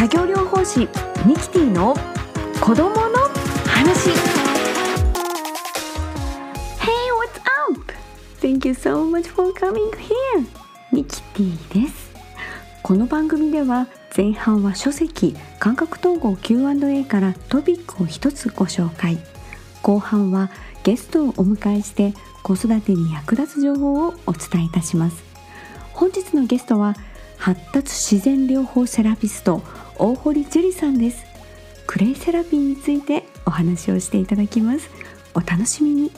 作業療法士ミキティの子供の話 Hey, what's up? Thank you so much for coming here. ミキティですこの番組では前半は書籍感覚統合 Q&A からトピックを一つご紹介後半はゲストをお迎えして子育てに役立つ情報をお伝えいたします本日のゲストは発達自然療法セラピスト大堀樹里さんです。クレイセラピーについてお話をしていただきます。お楽しみに。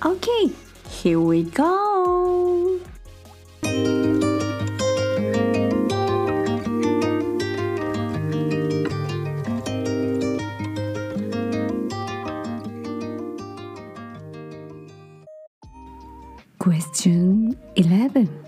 OK here we go Question 11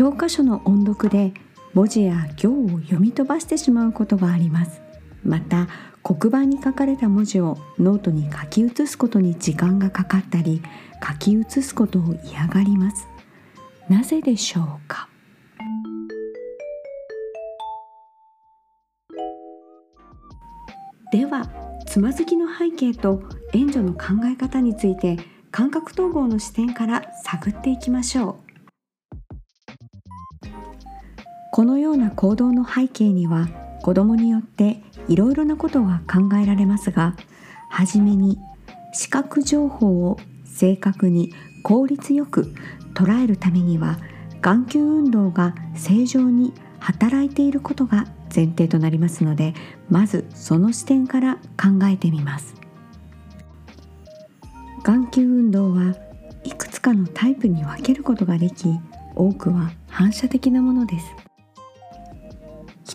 教科書の音読で文字や行を読み飛ばしてしまうことがあります。また黒板に書かれた文字をノートに書き写すことに時間がかかったり書き写すことを嫌がります。なぜでしょうか？ではつまずきの背景と援助の考え方について感覚統合の視点から探っていきましょう。このような行動の背景には子どもによっていろいろなことが考えられますがはじめに視覚情報を正確に効率よく捉えるためには眼球運動が正常に働いていることが前提となりますのでまずその視点から考えてみます。眼球運動はいくつかのタイプに分けることができ多くは反射的なものです。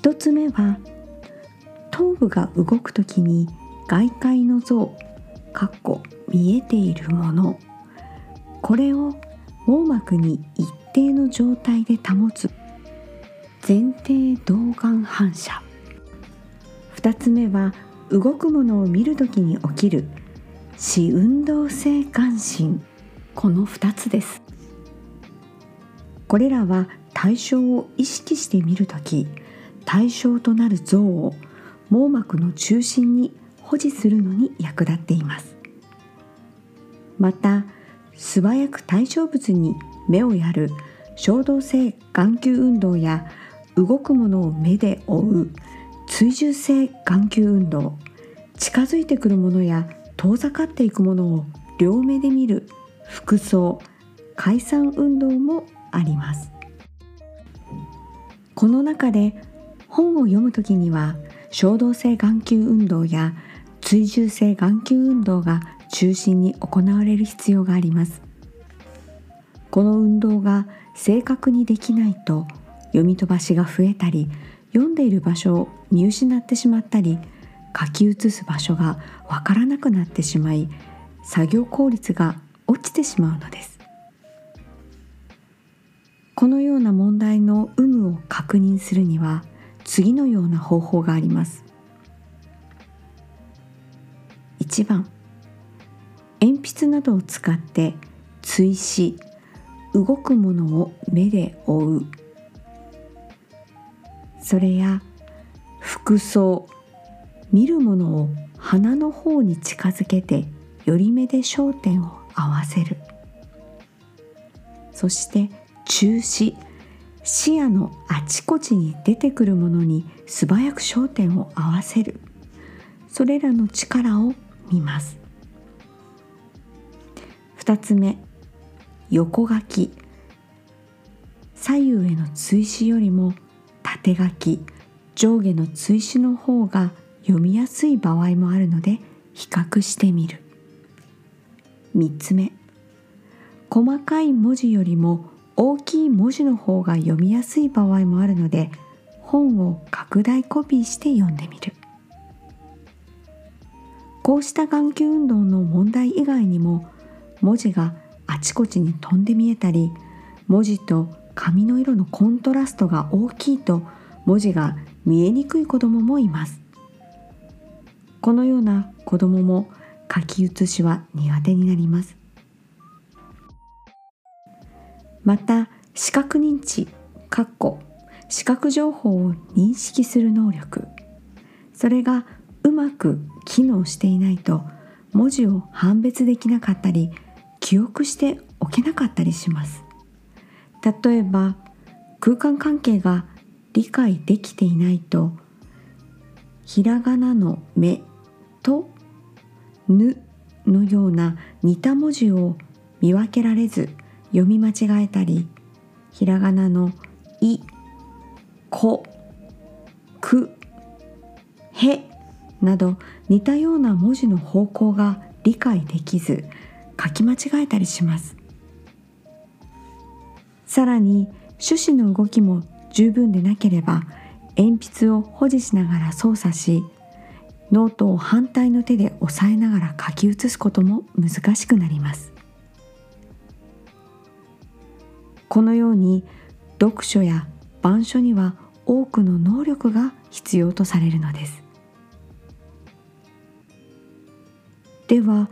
一つ目は頭部が動くときに外界の像かっこ見えているもの。これを網膜に一定の状態で保つ。前提動眼反射。2つ目は動くものを見るときに起きる。視運動性眼神この2つです。これらは対象を意識して見るとき対象となる像を網膜の中心に保持するのに役立っています。また素早く対象物に目をやる衝動性眼球運動や動くものを目で追う追従性眼球運動近づいてくるものや遠ざかっていくものを両目で見る服装解散運動もあります。この中で本を読むときには衝動性眼球運動や追従性眼球運動が中心に行われる必要があります。この運動が正確にできないと読み飛ばしが増えたり読んでいる場所を見失ってしまったり書き写す場所がわからなくなってしまい作業効率が落ちてしまうのです。このような問題の有無を確認するには次のような方法があります。1番鉛筆などを使って追試動くものを目で追う。それや服装見るものを鼻の方に近づけて寄り目で焦点を合わせる。そして中視視野のあちこちに出てくるものに素早く焦点を合わせる。それらの力を見ます。2つ目横書き。左右への追試よりも縦書き。上下の追試の方が読みやすい場合もあるので比較してみる。3つ目細かい文字よりも大きい文字の方が読みやすい場合もあるので本を拡大コピーして読んでみる。こうした眼球運動の問題以外にも文字があちこちに飛んで見えたり文字と紙の色のコントラストが大きいと文字が見えにくい子どももいます。このような子どもも書き写しは苦手になります。また視覚認知かっこ視覚情報を認識する能力。それがうまく機能していないと文字を判別できなかったり記憶しておけなかったりします。例えば空間関係が理解できていないとひらがなの「目」と「ぬ」のような似た文字を見分けられず読み間違えたりひらがなの「い」「こ」「く」「へ」など似たような文字の方向が理解できず書き間違えたりします。さらに趣旨の動きも十分でなければ鉛筆を保持しながら操作しノートを反対の手で押さえながら書き写すことも難しくなります。このように読書や板書には多くの能力が必要とされるのです。では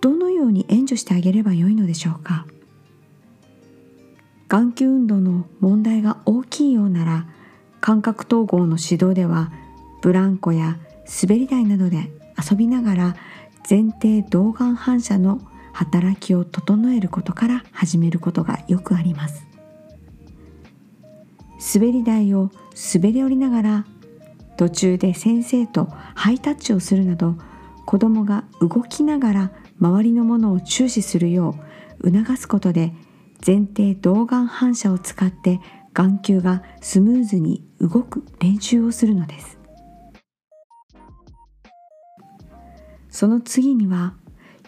どのように援助してあげればよいのでしょうか？眼球運動の問題が大きいようなら感覚統合の指導ではブランコや滑り台などで遊びながら前提動眼反射の働きを整えることから始めることがよくあります。滑り台を滑り降りながら途中で先生とハイタッチをするなど子どもが動きながら周りのものを注視するよう促すことで前提動眼反射を使って眼球がスムーズに動く練習をするのです。その次には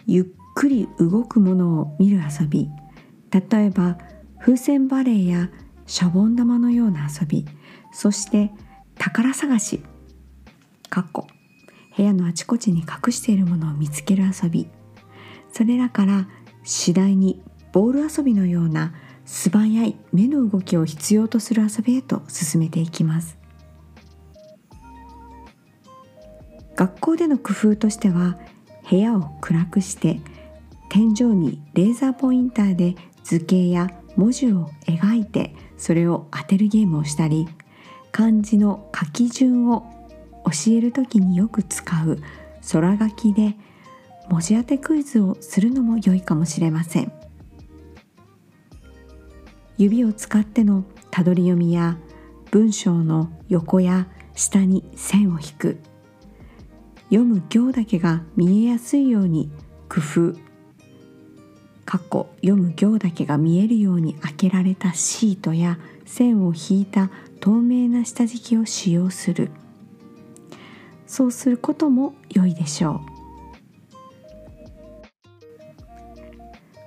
ゆっくり動くものを見る遊び。例えば風船バレーやシャボン玉のような遊び。そして宝探し。かっこ。部屋のあちこちに隠しているものを見つける遊び。それらから次第にボール遊びのような素早い目の動きを必要とする遊びへと進めていきます。学校での工夫としては部屋を暗くして天井にレーザーポインターで図形や文字を描いてそれを当てるゲームをしたり漢字の書き順を教える時によく使う。空書きで文字当てクイズをするのも良いかもしれません。指を使ってのたどり読みや文章の横や下に線を引く。読む行だけが見えやすいように工夫。過去読む行だけが見えるように開けられたシートや線を引いた透明な下敷きを使用するそうすることも良いでしょう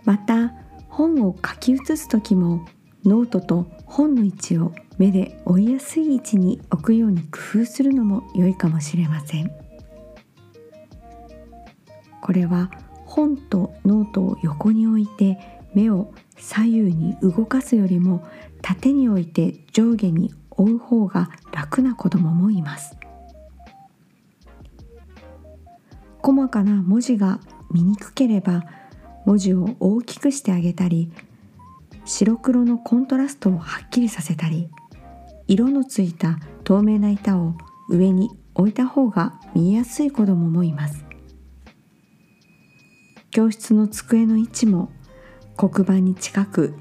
また本を書き写す時もノートと本の位置を目で追いやすい位置に置くように工夫するのも良いかもしれません。これは本とノートを横に置いて目を左右に動かすよりも縦に置いて上下に追う方が楽な子供ももいます。細かな文字が見にくければ文字を大きくしてあげたり白黒のコントラストをはっきりさせたり色のついた透明な板を上に置いた方が見えやすい子供もいます。教室の机の位置も黒板に近く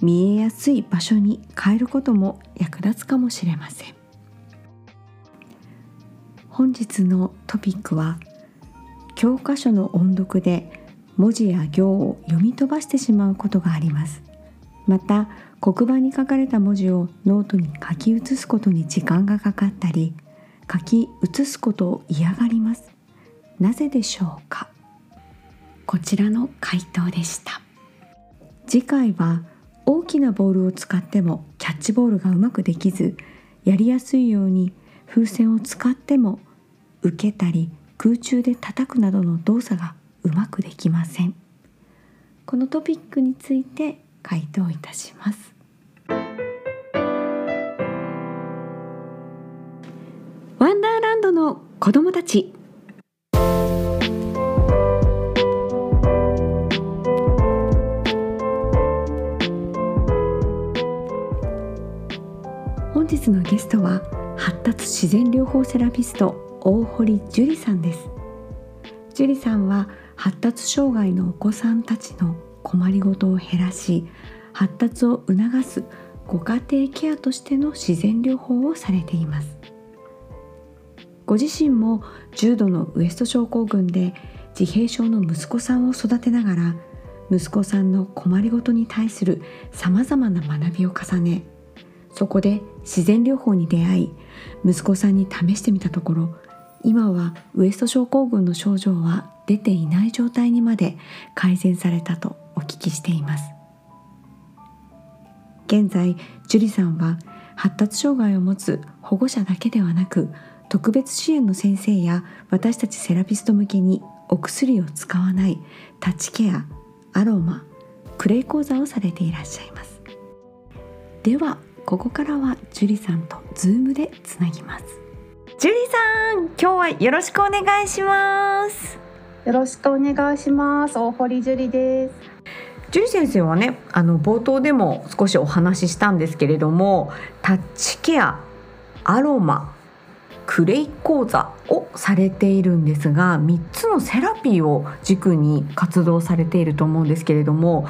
見えやすい場所に変えることも役立つかもしれません。本日のトピックは教科書の音読で文字や行を読み飛ばしてしまうことがあります。また黒板に書かれた文字をノートに書き写すことに時間がかかったり書き写すことを嫌がります。なぜでしょうか？こちらの回答でした。次回は大きなボールを使ってもキャッチボールがうまくできずやりやすいように風船を使っても受けたり空中で叩くなどの動作がうまくできません。このトピックについて回答いたします。ワンダーランドの子供たち。日のゲストは発達自然療法セラピスト大堀樹里さんです。樹里さんは発達障害のお子さんたちの困りごとを減らし発達を促すご家庭ケアとしての自然療法をされています。ご自身も重度のウエスト症候群で自閉症の息子さんを育てながら息子さんの困りごとに対するさまざまな学びを重ねそこで自然療法に出会い息子さんに試してみたところ今はウエスト症候群の症状は出ていない状態にまで改善されたとお聞きしています。現在樹里さんは発達障害を持つ保護者だけではなく特別支援の先生や私たちセラピスト向けにお薬を使わないタッチケアアロマクレイ講座をされていらっしゃいます。ではここからは樹里さんとズームでつなぎます。樹里さん今日はよろしくお願いします。よろしくお願いします。大堀樹里です。樹里先生はねあの冒頭でも少しお話ししたんですけれどもタッチケアアロマクレイ講座をされているんですが3つのセラピーを軸に活動されていると思うんですけれども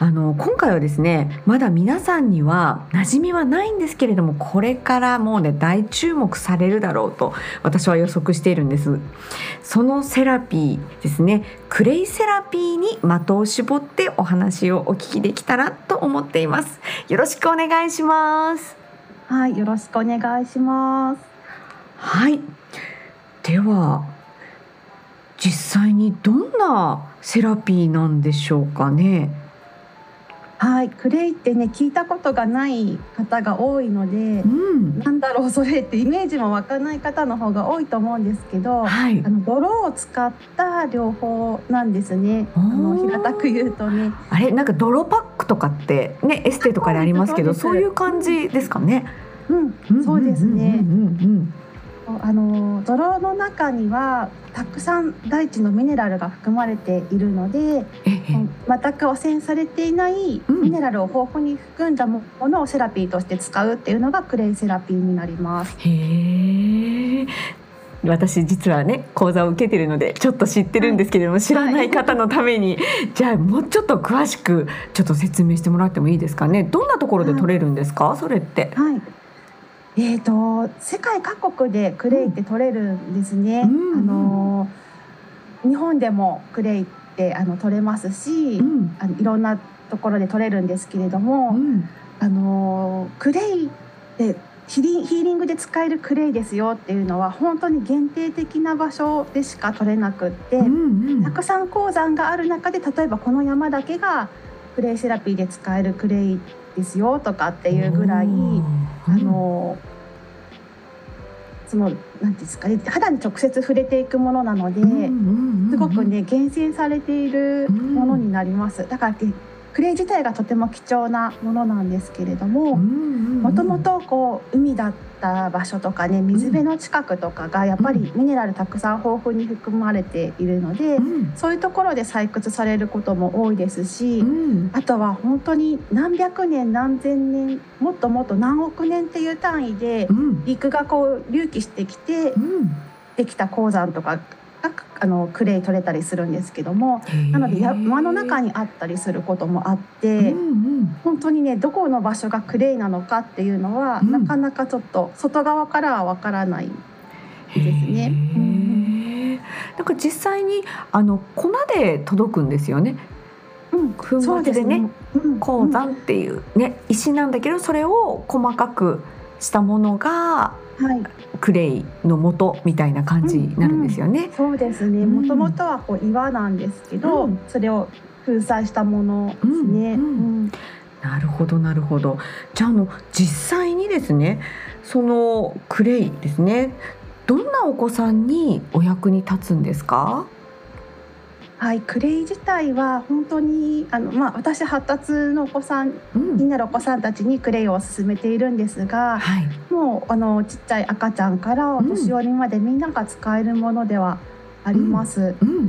あの今回はですねまだ皆さんには馴染みはないんですけれどもこれからもうね大注目されるだろうと私は予測しているんです。そのセラピーですねクレイセラピーに的を絞ってお話をお聞きできたらと思っています。よろしくお願いします。はいよろしくお願いします。はい。では実際にどんなセラピーなんでしょうかねはいクレイってね聞いたことがない方が多いので、うん、なんだろうそれってイメージも湧かない方の方が多いと思うんですけど、はい、あの泥を使った療法なんですね。あの平たく言うとね。あれ？なんか泥パックとかってねエステとかでありますけどそういう感じですかね。うん、そうですね、あの泥の中にはたくさん大地のミネラルが含まれているので全く汚染されていないミネラルを豊富に含んだものをセラピーとして使うっていうのがクレイセラピーになります。へ私実はね講座を受けてるのでちょっと知ってるんですけれども、はい、知らない方のために、はい、じゃあもうちょっと詳しくちょっと説明してもらってもいいですかね。どんなところで取れるんですか、はい、それって。はいえーと、世界各国でクレイって取れるんですね。うん、あの日本でもクレイってあの取れますし、うん、あのいろんなところで取れるんですけれども、うん、あのクレイってヒリヒーリングで使えるクレイですよっていうのは本当に限定的な場所でしか取れなくって、うんうん、たくさん鉱山がある中で例えばこの山だけがクレイセラピーで使えるクレイですよとかっていうぐらい、あのその何ですかね肌に直接触れていくものなので、すごくね厳選されているものになります。だからクレイ自体がとても貴重なものなんですけれどももともとこう海だった場所とかね水辺の近くとかがやっぱりミネラルたくさん豊富に含まれているので、うん、そういうところで採掘されることも多いですし、うん、あとは本当に何百年何千年もっともっと何億年っていう単位で陸がこう隆起してきて、できた鉱山とかあのクレイ取れたりするんですけどもなので山の中にあったりすることもあって、うんうん、本当にねどこの場所がクレイなのかっていうのは、うん、なかなかちょっと外側からはわからないですね。うん、なんか実際にあの粉で届くんですよね。うん、粉末でね、ね。うん、鉱山っていうね石なんだけどそれを細かくしたものがクレイの元みたいな感じになるんですよね。うんうん、そうですね。もともとはこう岩なんですけど、うん、それを粉砕したものですね。うん、なるほどなるほど。じゃあの実際にですね、そのクレイですね。どんなお子さんにお役に立つんですか？はい、クレイ自体は本当にあの、まあ、私発達のお子さん、うん、になるお子さんたちにクレイを勧めているんですが、はい、もうあのちっちゃい赤ちゃんからお年寄りまでみんなが使えるものではあります。うんうんう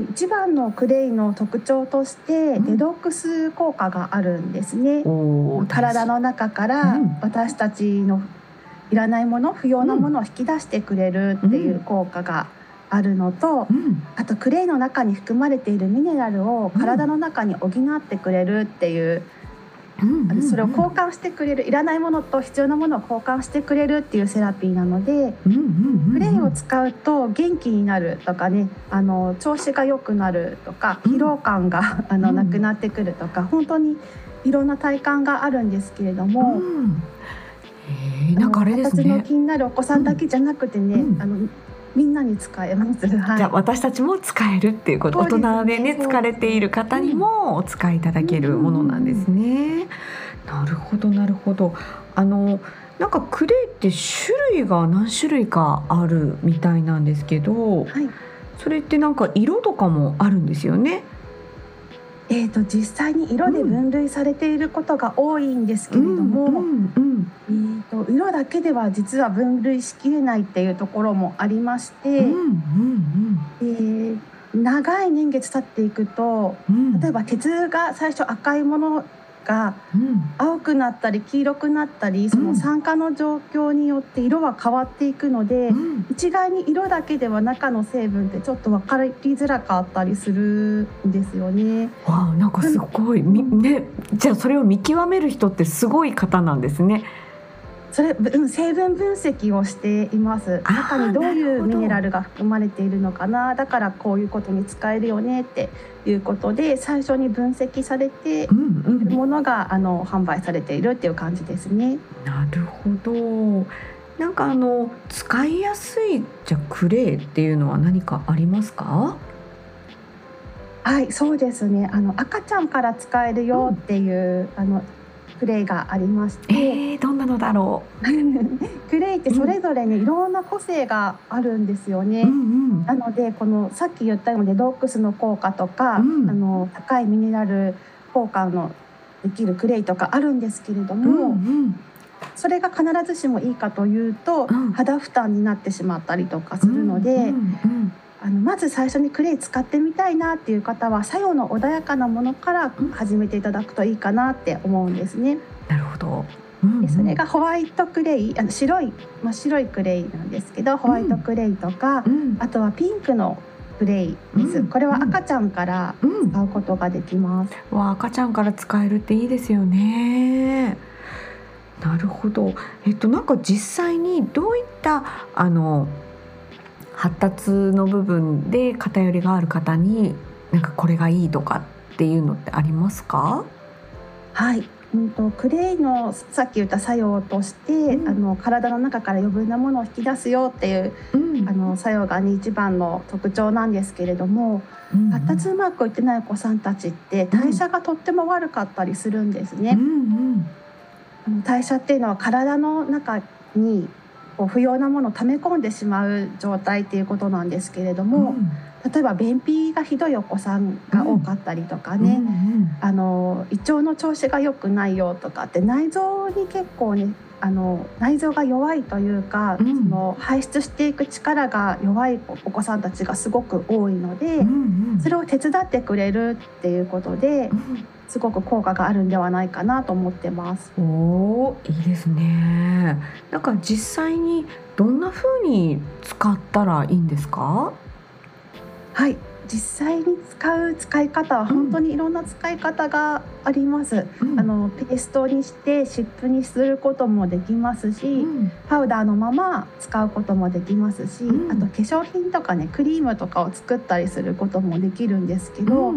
ん。一番のクレイの特徴としてデトックス効果があるんですね。うん、体の中から私たちのいらないもの不要なものを引き出してくれるっていう効果があるのと、うん、あとクレイの中に含まれているミネラルを体の中に補ってくれるっていう。うん、それを交換してくれるいらないものと必要なものを交換してくれるっていうセラピーなので、クレイを使うと元気になるとかねあの調子が良くなるとか疲労感が、あのなくなってくるとか本当にいろんな体感があるんですけれども。なんかあれですね。の気になるお子さんだけじゃなくてね、うん、あのみんなに使えます。はい、じゃあ私たちも使えるっていうこと、大人でね疲れている方にもお使いいただけるものなんですね。なるほどなるほど。あのなんかクレイって種類が何種類かあるみたいなんですけど、はい、それってなんか色とかもあるんですよね。えーと、実際に色で分類されていることが多いんですけれども、うんうんうん、えーと、色だけでは実は分類しきれないっていうところもありまして、うんうんうんえー、長い年月経っていくと、例えば鉄が最初赤いものが青くなったり黄色くなったりその酸化の状況によって色は変わっていくので、一概に色だけでは中の成分ってちょっと分かりづらかったりするんですよね。わあなんかすごい、ね、じゃあそれを見極める人ってすごい方なんですね。それ、うん、成分分析をしています。中にどういうミネラルが含まれているのかな。だからこういうことに使えるよねっていうことで最初に分析されているものが、うんうん、あの販売されているっていう感じですね。なるほど。なんかあの使いやすいじゃクレーっていうのは何かありますか？はいそうですね。あの赤ちゃんから使えるよっていう、うん、あのクレイがありまして、えー、どんなのだろう？クレイってそれぞれにいろんな個性があるんですよね、うんうん、なのでこのさっき言ったようにドックスの効果とか、うん、あの高いミネラル効果のできるクレイとかあるんですけれども、うんうん。それが必ずしもいいかというと、うん、肌負担になってしまったりとかするので、うんうんうん、あのまず最初にクレイ使ってみたいなっていう方は作用の穏やかなものから始めていただくといいかなって思うんですね。なるほど。でそれがホワイトクレイあの白い真っ白いクレイなんですけどホワイトクレイとか、うん、あとはピンクのクレイです、うん、これは赤ちゃんから使うことができます、うん、わ赤ちゃんから使えるっていいですよね。なるほど。えっとなんか実際にどういったあの発達の部分で偏りがある方になんかこれがいいとかっていうのってありますか？はい。うんと、クレイのさっき言った作用として、うん、あの体の中から余分なものを引き出すよっていう、うん、あの作用が、ね、一番の特徴なんですけれども、うん。うん、発達うまくいってないお子さんたちって代謝がとっても悪かったりするんですね。うんうん、代謝っていうのは体の中にこう不要なものを溜め込んでしまう状態っていうことなんですけれども、うん、例えば便秘がひどいお子さんが多かったりとかね、うんうんうん、あの胃腸の調子が良くないよとかって内臓に結構ねあの内臓が弱いというか、うん、その排出していく力が弱いお子さんたちがすごく多いので、それを手伝ってくれるっていうことで、うん、すごく効果があるんではないかなと思ってます。おいいですね。なんか実際にどんな風に使ったらいいんですか？はい、実際に使う使い方は本当にいろんな使い方があります、うん、あのペーストにして湿布にすることもできますし、うん、パウダーのまま使うこともできますし、うん、あと化粧品とかねクリームとかを作ったりすることもできるんですけど、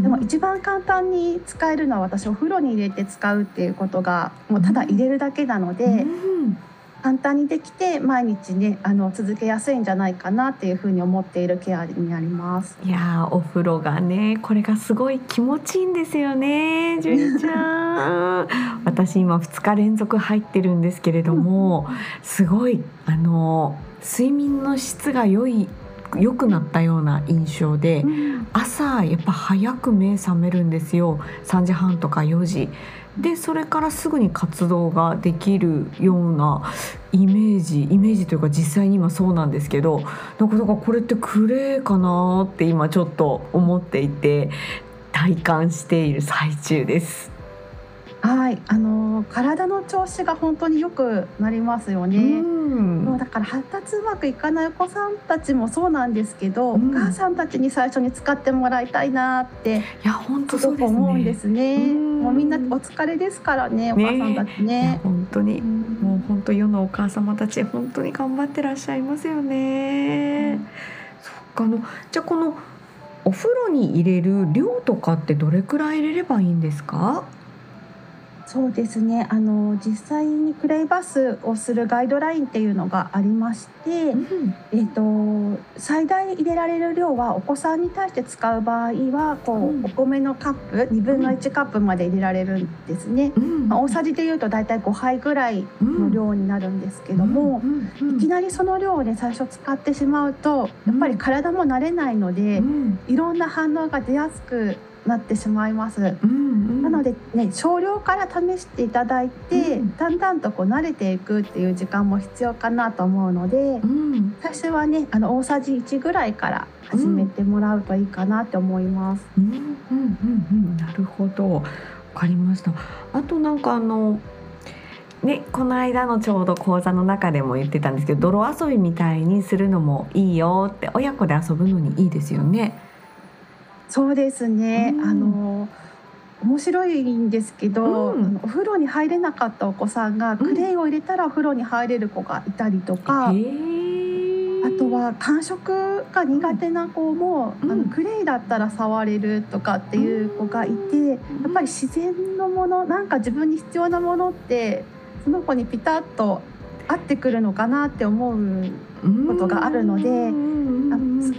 でも一番簡単に使えるのは私お風呂に入れて使うっていうことがもうただ入れるだけなので。簡単にできて毎日ねあの続けやすいんじゃないかなっていうふうに思っているケアになります。いやお風呂がねこれがすごい気持ちいいんですよねじゅんちゃん。私今2日連続入ってるんですけれどもすごいあの睡眠の質が良い良くなったような印象で、うん、朝やっぱ早く目覚めるんですよ。3時半とか4時。でそれからすぐに活動ができるようなイメージイメージというか実際に今そうなんですけどなかなかこれってクレーかなって今ちょっと思っていて体感している最中です。はい、あの体の調子が本当に良くなりますよね。もうだから発達うまくいかないお子さんたちもそうなんですけど、うん、お母さんたちに最初に使ってもらいたいなっていや本当そうね。思うんですね。もうみんなお疲れですからね、お母さんたちね。本当に、もう本当世のお母様たち本当に頑張ってらっしゃいますよね。うん、そっかあのじゃあこのお風呂に入れる量とかってどれくらい入れればいいんですか？そうですね。あの実際にクレイバスをするガイドラインっていうのがありまして、うん、えーと、最大入れられる量はお子さんに対して使う場合はこう、うん、お米のカップ2分の1カップまで入れられるんですね、うん、まあ、大さじでいうと大体5杯ぐらいの量になるんですけども、いきなりその量をね最初使ってしまうとやっぱり体も慣れないので、いろんな反応が出やすくなってしまいます。うんうん、なのでね少量から試していただいて、うん、だんだんとこう慣れていくっていう時間も必要かなと思うので、うん、最初はねあの大さじ1ぐらいから始めてもらうといいかなって思います。うん、うんうんうんなるほどわかりました。あとなんかあのね、この間のちょうど講座の中でも言ってたんですけど泥遊びみたいにするのもいいよって親子で遊ぶのにいいですよね。そうですね、うん、あの面白いんですけど、うん、お風呂に入れなかったお子さんがクレイを入れたらお風呂に入れる子がいたりとか、うん、あとは感触が苦手な子も、うん、あのクレイだったら触れるとかっていう子がいてやっぱり自然のものなんか自分に必要なものってその子にピタッと合ってくるのかなって思うことがあるので。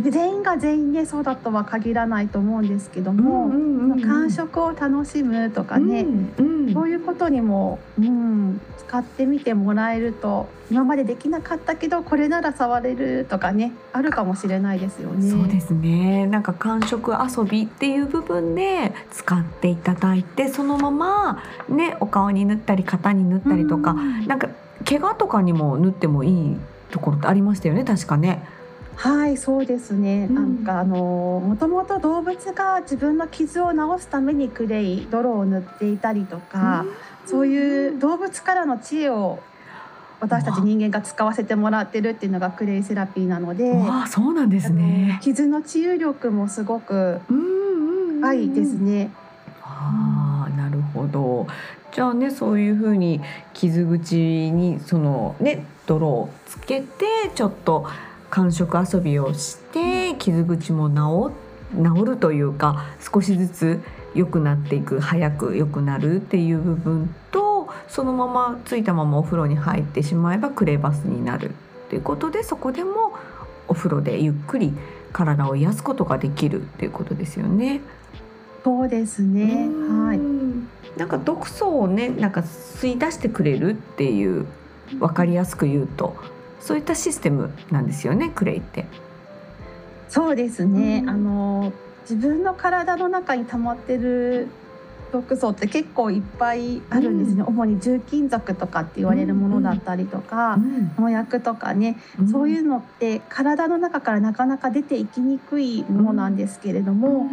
全員が全員ねそうだとは限らないと思うんですけども、うんうんうん、感触を楽しむとかね、うんうん、そういうことにも、うん、使ってみてもらえると今までできなかったけどこれなら触れるとかねあるかもしれないですよね。そうですね。なんか感触遊びっていう部分で使っていただいてそのままねお顔に塗ったり肩に塗ったりとか、うん、なんか怪我とかにも塗ってもいいところってありましたよね確かね。はいそうですね、うん、なんかあのもともと動物が自分の傷を治すためにクレイ泥を塗っていたりとか、うん、そういう動物からの知恵を私たち人間が使わせてもらってるっていうのがクレイセラピーなのであそうなんですね。傷の治癒力もすごく高いですね。あなるほど。じゃあねそういうふうに傷口にそのね泥をつけてちょっと感触遊びをして傷口も治治るというか少しずつ良くなっていく早く良くなるっていう部分とそのままついたままお風呂に入ってしまえばクレバスになるっていうことでそこでもお風呂でゆっくり体を癒すことができるっていうことですよね。そうですね。はい。なんか毒素をね、なんか吸い出してくれるっていう分かりやすく言うとそういったシステムなんですよねクレイって。そうですね、うん、あの自分の体の中に溜まってる毒素って結構いっぱいあるんですね、うん、主に重金属とかって言われるものだったりとか、うん、農薬とかね、うん、そういうのって体の中からなかなか出ていきにくいものなんですけれども、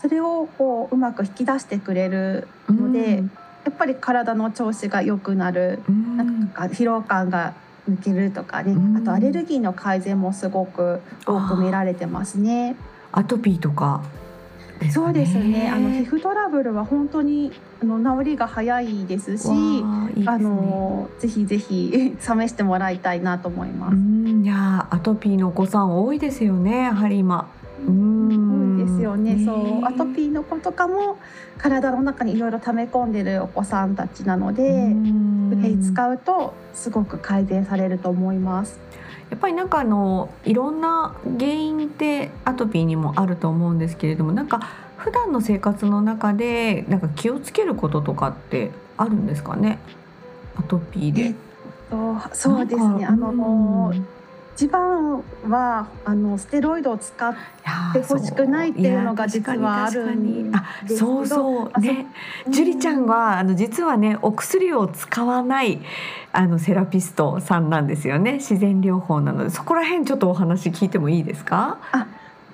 それをこううまく引き出してくれるので、やっぱり体の調子が良くなる、なんか疲労感が抜けるとかね、あとアレルギーの改善もすごく多く見られてますね。アトピーとかそうですね。あの皮膚トラブルは本当にあの治りが早いですし、いいすね、あのぜひぜひ 試してもらいたいなと思います。いやアトピーのお子さん多いですよね。やはり今。うんですよね、ね、そう。アトピーの子とかも体の中にいろいろ溜め込んでるお子さんたちなので使うとすごく改善されると思います。やっぱりなんかあのいろんな原因ってアトピーにもあると思うんですけれどもなんか普段の生活の中でなんか気をつけることとかってあるんですかね？アトピーで。えっと、そうですね。あの、うん一番はあのステロイドを使ってほしくないっていうのが実はあるんですけど。そうそう。ね樹里ちゃんはあの実はねお薬を使わないあのセラピストさんなんですよね。自然療法なので。そこら辺ちょっとお話聞いてもいいですか？あ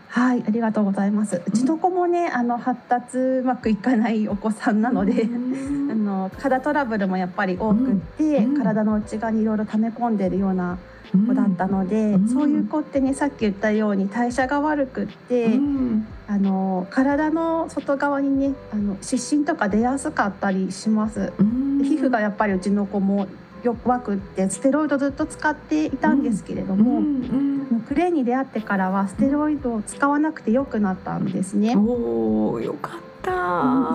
はい、ありがとうございます。うちの子もね、あの発達うまくいかないお子さんなので、あの肌トラブルもやっぱり多くって、体の内側にいろいろ溜め込んでるような子だったので、うん、そういう子ってねさっき言ったように代謝が悪くって、うん、あの体の外側にねあの湿疹とか出やすかったりします。うん、皮膚がやっぱりうちの子も弱くってステロイドずっと使っていたんですけれども、クレーに出会ってからはステロイドを使わなくてよくなったんですね。およかった。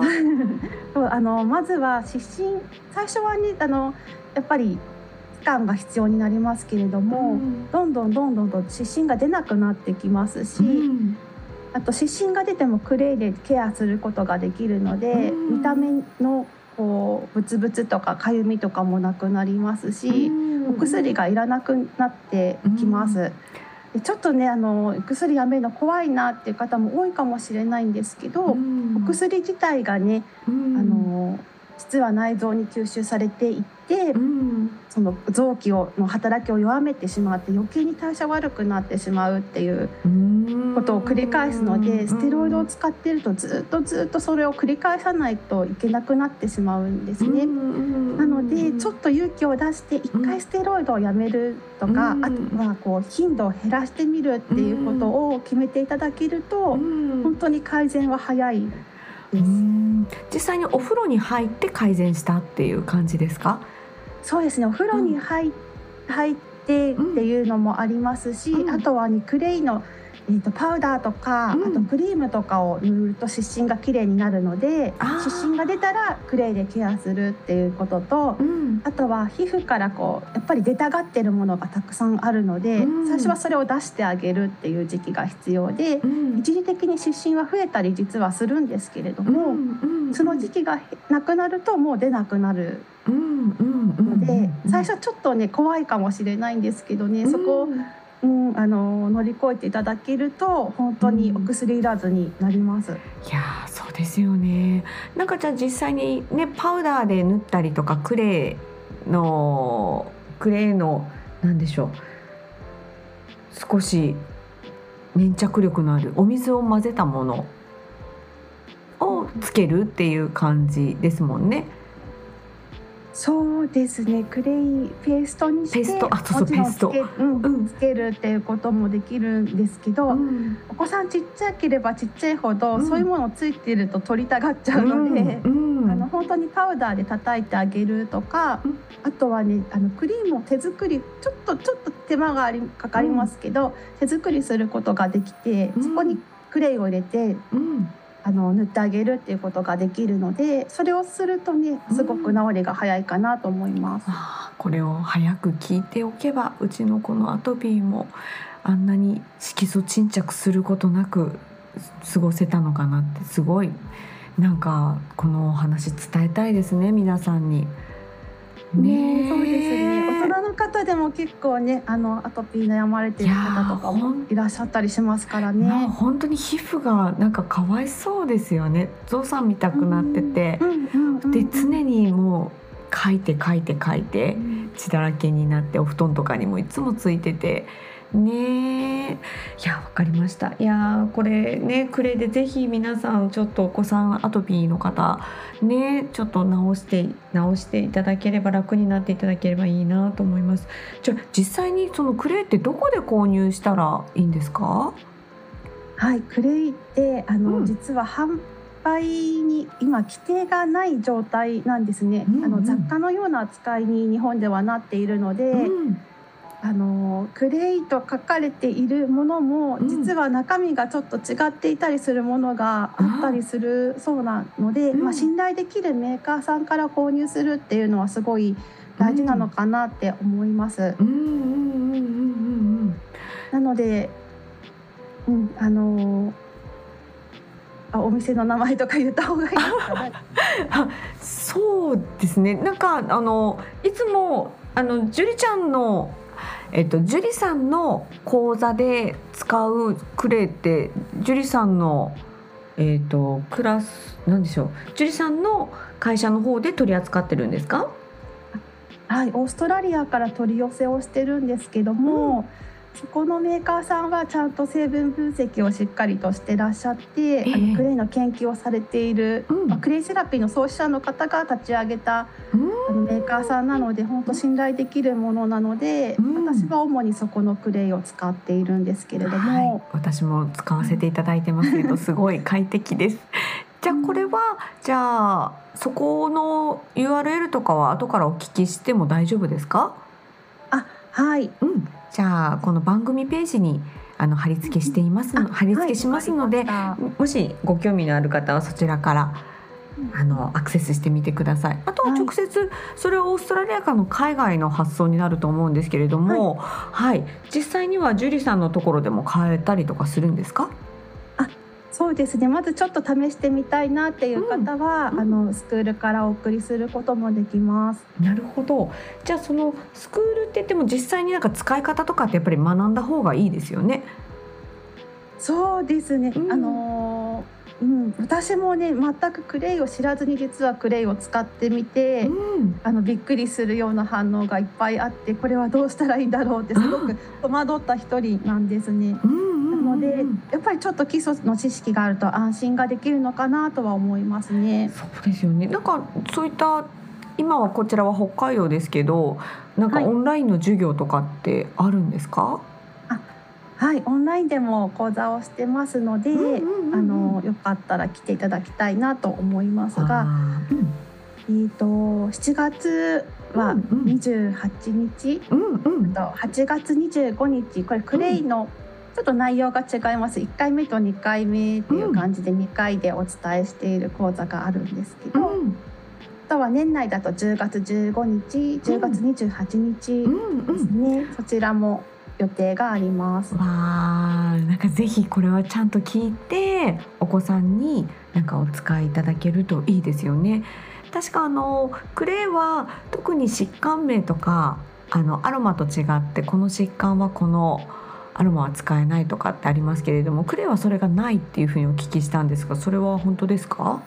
あのまずは湿疹最初はねあのやっぱり期間が必要になりますけれども、うん、どんどんどんどんと湿疹が出なくなってきますし、うん、あと湿疹が出てもクレイでケアすることができるので、うん、見た目のこうブツブツとかかゆみとかもなくなりますし、お薬がいらなくなってきます。でちょっとねあの薬やめるの怖いなっていう方も多いかもしれないんですけど、お薬自体がね、あの実は内臓に吸収されていって、うん、その臓器をの働きを弱めてしまって余計に代謝悪くなってしまうっていうことを繰り返すのでステロイドを使ってるとずっとずっとそれを繰り返さないといけなくなってしまうんですね。なのでちょっと勇気を出して一回ステロイドをやめるとかあとはこう頻度を減らしてみるっていうことを決めていただけると本当に改善は早い実際にお風呂に入って改善したっていう感じですか？そうですね。お風呂に入,、うん、入ってっていうのもありますし、うん、あとは、ね、クレイのえーと、パウダーとか、うん、あとクリームとかを塗ると湿疹がきれいになるので湿疹が出たらクレイでケアするっていうことと、うん、あとは皮膚からこうやっぱり出たがってるものがたくさんあるので、うん、最初はそれを出してあげるっていう時期が必要で、一時的に湿疹は増えたり実はするんですけれども、その時期がなくなるともう出なくなるので最初はちょっとね怖いかもしれないんですけどねそこをうん、あの乗り越えていただけると本当にお薬いらずになります。うん、いやそうですよね。なんかじゃあ実際にねパウダーで塗ったりとかクレーのクレーのなんでしょう少し粘着力のあるお水を混ぜたものをつけるっていう感じですもんね。そうですね。クレイペーストにしてペースト。あそうん、うん、つけるっていうこともできるんですけど、うん、お子さんちっちゃければちっちゃいほど、うん、そういうものついてると取りたがっちゃうので、あの本当にパウダーで叩いてあげるとか、あとはねあのクリームを手作りちょっとちょっと手間がありかかりますけど、手作りすることができて、そこにクレイを入れて、あの塗ってあげるっていうことができるのでそれをするとねすごく治りが早いかなと思います。うん、これを早く聞いておけばうちの子のアトピーもあんなに色素沈着することなく過ごせたのかなってすごいなんかこのお話伝えたいですね皆さんに。ねそうですね。大人の方でも結構ねあのアトピー悩まれてる方とかもいらっしゃったりしますからね。本当に皮膚がなんかかわいそうですよね。ゾウさん見たくなってて、で常にもう書いて書いて書いて血だらけになってお布団とかにもいつもついてて。ねいやわかりました。いやこれねクレイでぜひ皆さんちょっとお子さんアトピーの方ねちょっと直して直していただければ楽になっていただければいいなと思います。じゃあ実際にそのクレイってどこで購入したらいいんですか？はいクレイってあの、うん、実は販売に今規定がない状態なんですね、うんうん、あの雑貨のような扱いに日本ではなっているので、うんあのクレイと書かれているものも、実は中身がちょっと違っていたりするものがあったりするそうなので、まあ、信頼できるメーカーさんから購入するっていうのはすごい大事なのかなって思います。なので、うん、あのあお店の名前とか言った方がいいですか そうですね。なんかあのいつもあの樹里ちゃんのえっと、樹里さんの講座で使うクレイって樹里さんの、えっと、クラスなんでしょう樹里さんの会社の方で取り扱ってるんですか？はいオーストラリアから取り寄せをしてるんですけども、うんそこのメーカーさんはちゃんと成分分析をしっかりとしてらっしゃって、えー、あのクレイの研究をされている、うん、まあ、クレイセラピーの創始者の方が立ち上げた、うん、あのメーカーさんなので本当信頼できるものなので、うん、私は主にそこのクレイを使っているんですけれども、はい、私も使わせていただいてますけど すごい快適です。じゃあこれは、じゃあそこの URL とかは後からお聞きしても大丈夫ですか？あはい、うん、じゃあこの番組ページにあの貼り付けしていますの、貼り付けしますので、はい、もしご興味のある方はそちらからあのアクセスしてみてください。あとは直接、それはオーストラリアかの海外の発送になると思うんですけれども、はい、はい、実際にはジュリさんのところでも買えたりとかするんですか？そうですね。まずちょっと試してみたいなっていう方は、うん、あのスクールからお送りすることもできます。なるほど。じゃあそのスクールって言っても実際になんか使い方とかってやっぱり学んだ方がいいですよね。そうですね、うん、あのうん、私もね全くクレイを知らずに実はクレイを使ってみて、うん、あのびっくりするような反応がいっぱいあってこれはどうしたらいいんだろうってすごく戸惑った一人なんですね。うんので、やっぱりちょっと基礎の知識があると安心ができるのかなとは思いますね。そうですよね。なんかそういった今はこちらは北海道ですけど、なんかオンラインの授業とかってあるんですか？はいはい、オンラインでも講座をしてますので、あのよかったら来ていただきたいなと思いますが、うん、えっ、ー、と7月は28日、うんうん、と8月25日？これクレイのちょっと内容が違います。1回目と2回目っていう感じで2回でお伝えしている講座があるんですけど、うん、あとは年内だと10月15日10月28日ですね、うん、そちらも予定があります。わあ、なんかぜひこれはちゃんと聞いてお子さんになんかお使いいただけるといいですよね。確かあのクレイは特に疾患名とかあのアロマと違ってこの疾患はこのアロマは使えないとかってありますけれどもクレイはそれがないっていうふうにお聞きしたんですがそれは本当ですか？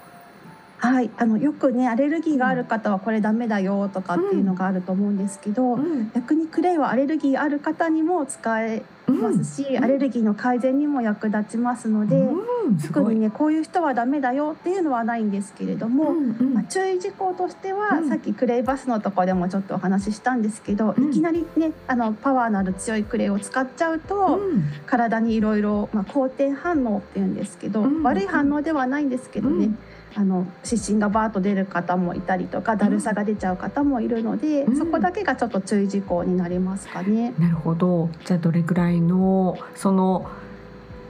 はい、あのよくねアレルギーがある方はこれダメだよとかっていうのがあると思うんですけど、うん、逆にクレイはアレルギーある方にも使えますし、うん、アレルギーの改善にも役立ちますので、うん、特にねこういう人はダメだよっていうのはないんですけれども、うんうん、まあ、注意事項としては、さっきクレイバスのとこでもちょっとお話ししたんですけど、いきなりねあのパワーのある強いクレイを使っちゃうと、体にいろいろ好転反応っていうんですけど、悪い反応ではないんですけどね、あの湿疹がバーッと出る方もいたりとかだるさが出ちゃう方もいるので、うん、そこだけがちょっと注意事項になりますかね。なるほどじゃあどれぐらいのその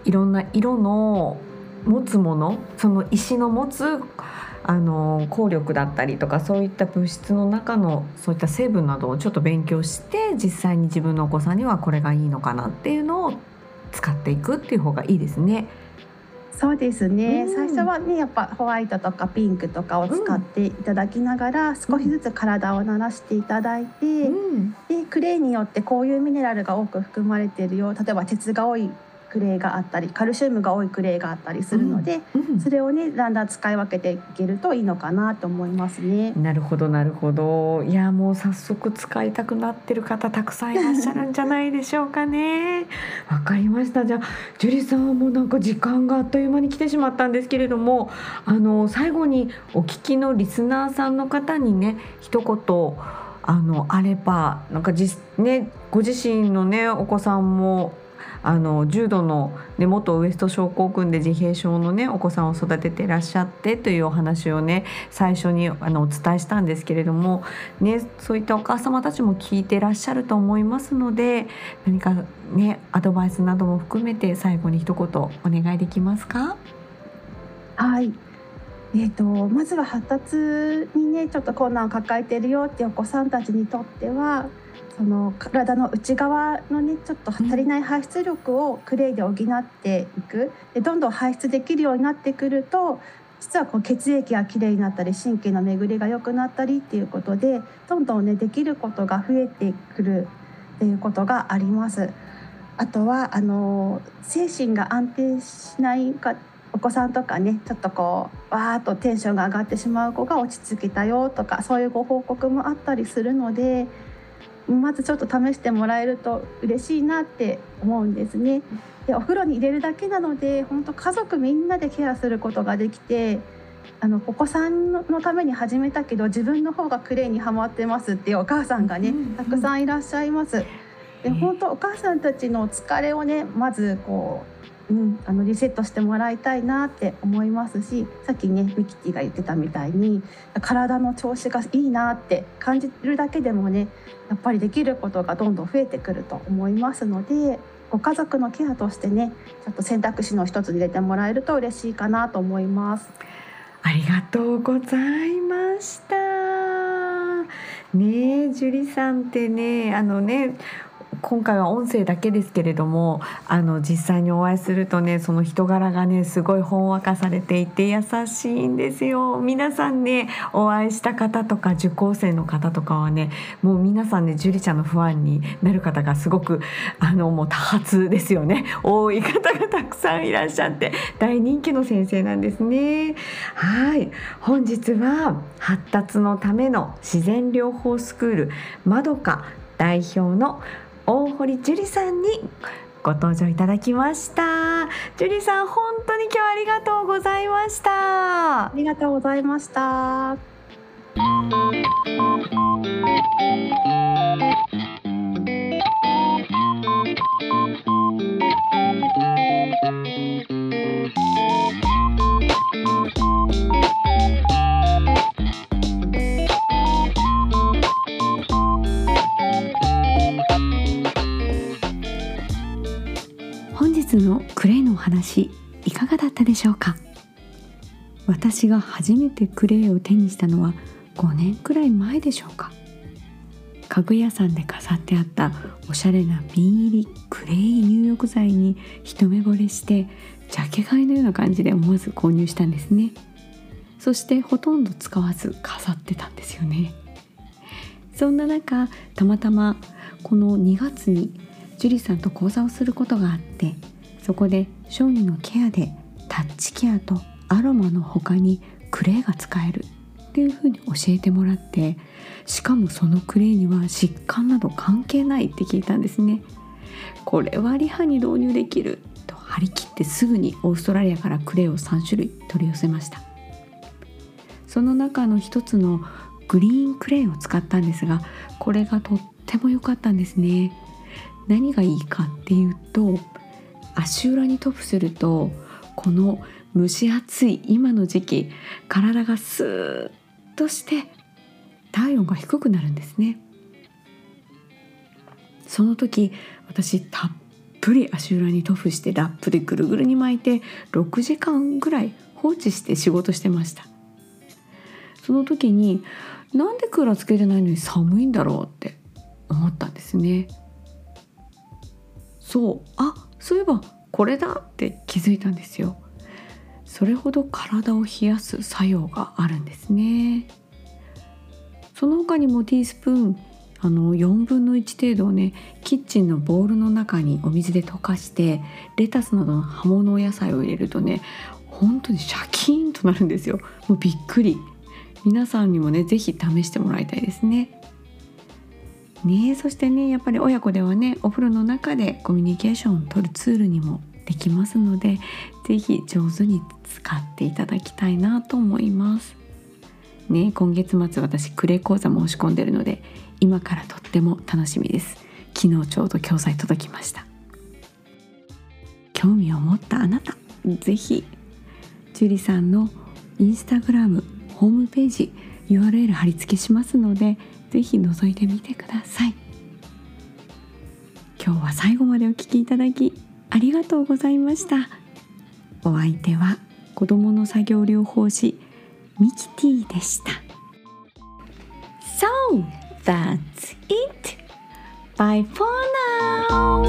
いろんな色の持つものその石の持つあの効力だったりとかそういった物質の中のそういった成分などをちょっと勉強して実際に自分のお子さんにはこれがいいのかなっていうのを使っていくっていう方がいいですね。そうですね、うん、最初はねやっぱホワイトとかピンクとかを使っていただきながら、少しずつ体を慣らしていただいて、うん、でクレイによってこういうミネラルが多く含まれているよ例えば鉄が多いクレイがあったりカルシウムが多いクレイがあったりするので、うんうん、それをねだんだん使い分けていけるといいのかなと思いますね。なるほどなるほどいやもう早速使いたくなってる方たくさんいらっしゃるんじゃないでしょうかね。わかりましたじゃあジュリさんはもうなんか時間があっという間に来てしまったんですけれどもあの最後にお聞きのリスナーさんの方にね一言あのあればなんかじ、ね、ご自身のねお子さんもあの重度の、ね、元ウエスト症候群で自閉症のねお子さんを育ててらっしゃってというお話をね最初にあのお伝えしたんですけれども、ね、そういったお母様たちも聞いてらっしゃると思いますので何かねアドバイスなども含めて最後に一言お願いできますか？はい。えーと、まずは発達にねちょっと困難を抱えているよってお子さんたちにとってはその体の内側のねちょっと足りない排出力をクレイで補っていくでどんどん排出できるようになってくると実はこう血液がきれいになったり神経の巡りが良くなったりっていうことでどんどんねできることが増えてくるっていうことがあります。あとはあの精神が安定しないかお子さんとかねちょっとこうわーっとテンションが上がってしまう子が落ち着けたよとかそういうご報告もあったりするのでまずちょっと試してもらえると嬉しいなって思うんですね。でお風呂に入れるだけなので本当家族みんなでケアすることができてあのお子さんのために始めたけど自分の方がクレイにはまってますっていうお母さんがねたくさんいらっしゃいます。で本当お母さんたちの疲れをねまずこう、うん、あのリセットしてもらいたいなって思いますしさっきねミキティが言ってたみたいに体の調子がいいなって感じるだけでもねやっぱりできることがどんどん増えてくると思いますのでご家族のケアとしてねちょっと選択肢の一つに入れてもらえると嬉しいかなと思います。ありがとうございました。ねえ、樹里さんってね、あのね、今回は音声だけですけれどもあの実際にお会いするとねその人柄がねすごいほんわかされていて優しいんですよ。皆さんねお会いした方とか受講生の方とかはねもう皆さんね樹里ちゃんのファンになる方がすごくあのもう多発ですよね。多い方がたくさんいらっしゃって大人気の先生なんですね。はい。本日は発達のための自然療法スクールまどか代表の大堀樹里さんにご登場いただきました。樹里さん本当に今日はありがとうございました。ありがとうございました。のクレイのお話いかがだったでしょうか？私が初めてクレイを手にしたのは5年くらい前でしょうか？家具屋さんで飾ってあったおしゃれな瓶入りクレイ入浴剤に一目惚れしてジャケ買いのような感じで思わず購入したんですね。そしてほとんど使わず飾ってたんですよね。そんな中たまたまこの2月に樹里さんと講座をすることがあってそこで小児のケアでタッチケアとアロマの他にクレイが使えるっていうふうに教えてもらってしかもそのクレイには疾患など関係ないって聞いたんですね。これはリハに導入できると張り切ってすぐにオーストラリアからクレイを3種類取り寄せました。その中の一つのグリーンクレイを使ったんですがこれがとっても良かったんですね。何がいいかっていうと足裏に塗布するとこの蒸し暑い今の時期体がスーッとして体温が低くなるんですね。その時私たっぷり足裏に塗布してラップでぐるぐるに巻いて6時間ぐらい放置して仕事してました。その時になんでクーラーつけてないのに寒いんだろうって思ったんですね。そうあそういえばこれだって気づいたんですよ。それほど体を冷やす作用があるんですね。その他にもティースプーンあの4分の1程度をねキッチンのボウルの中にお水で溶かしてレタスなどの葉物野菜を入れるとね本当にシャキーンとなるんですよ。もうびっくり。皆さんにもね是非試してもらいたいですね。ねそしてねやっぱり親子ではねお風呂の中でコミュニケーションを取るツールにもできますので是非上手に使っていただきたいなと思います。ね今月末私クレイ講座申し込んでるので今からとっても楽しみです。昨日ちょうど教材届きました。興味を持ったあなた是非樹里さんのインスタグラムホームページ URL 貼り付けしますのでぜひ覗いてみてください。今日は最後までお聞きいただきありがとうございました。お相手は子供の作業療法士ミキティでした。So that's it. Bye for now.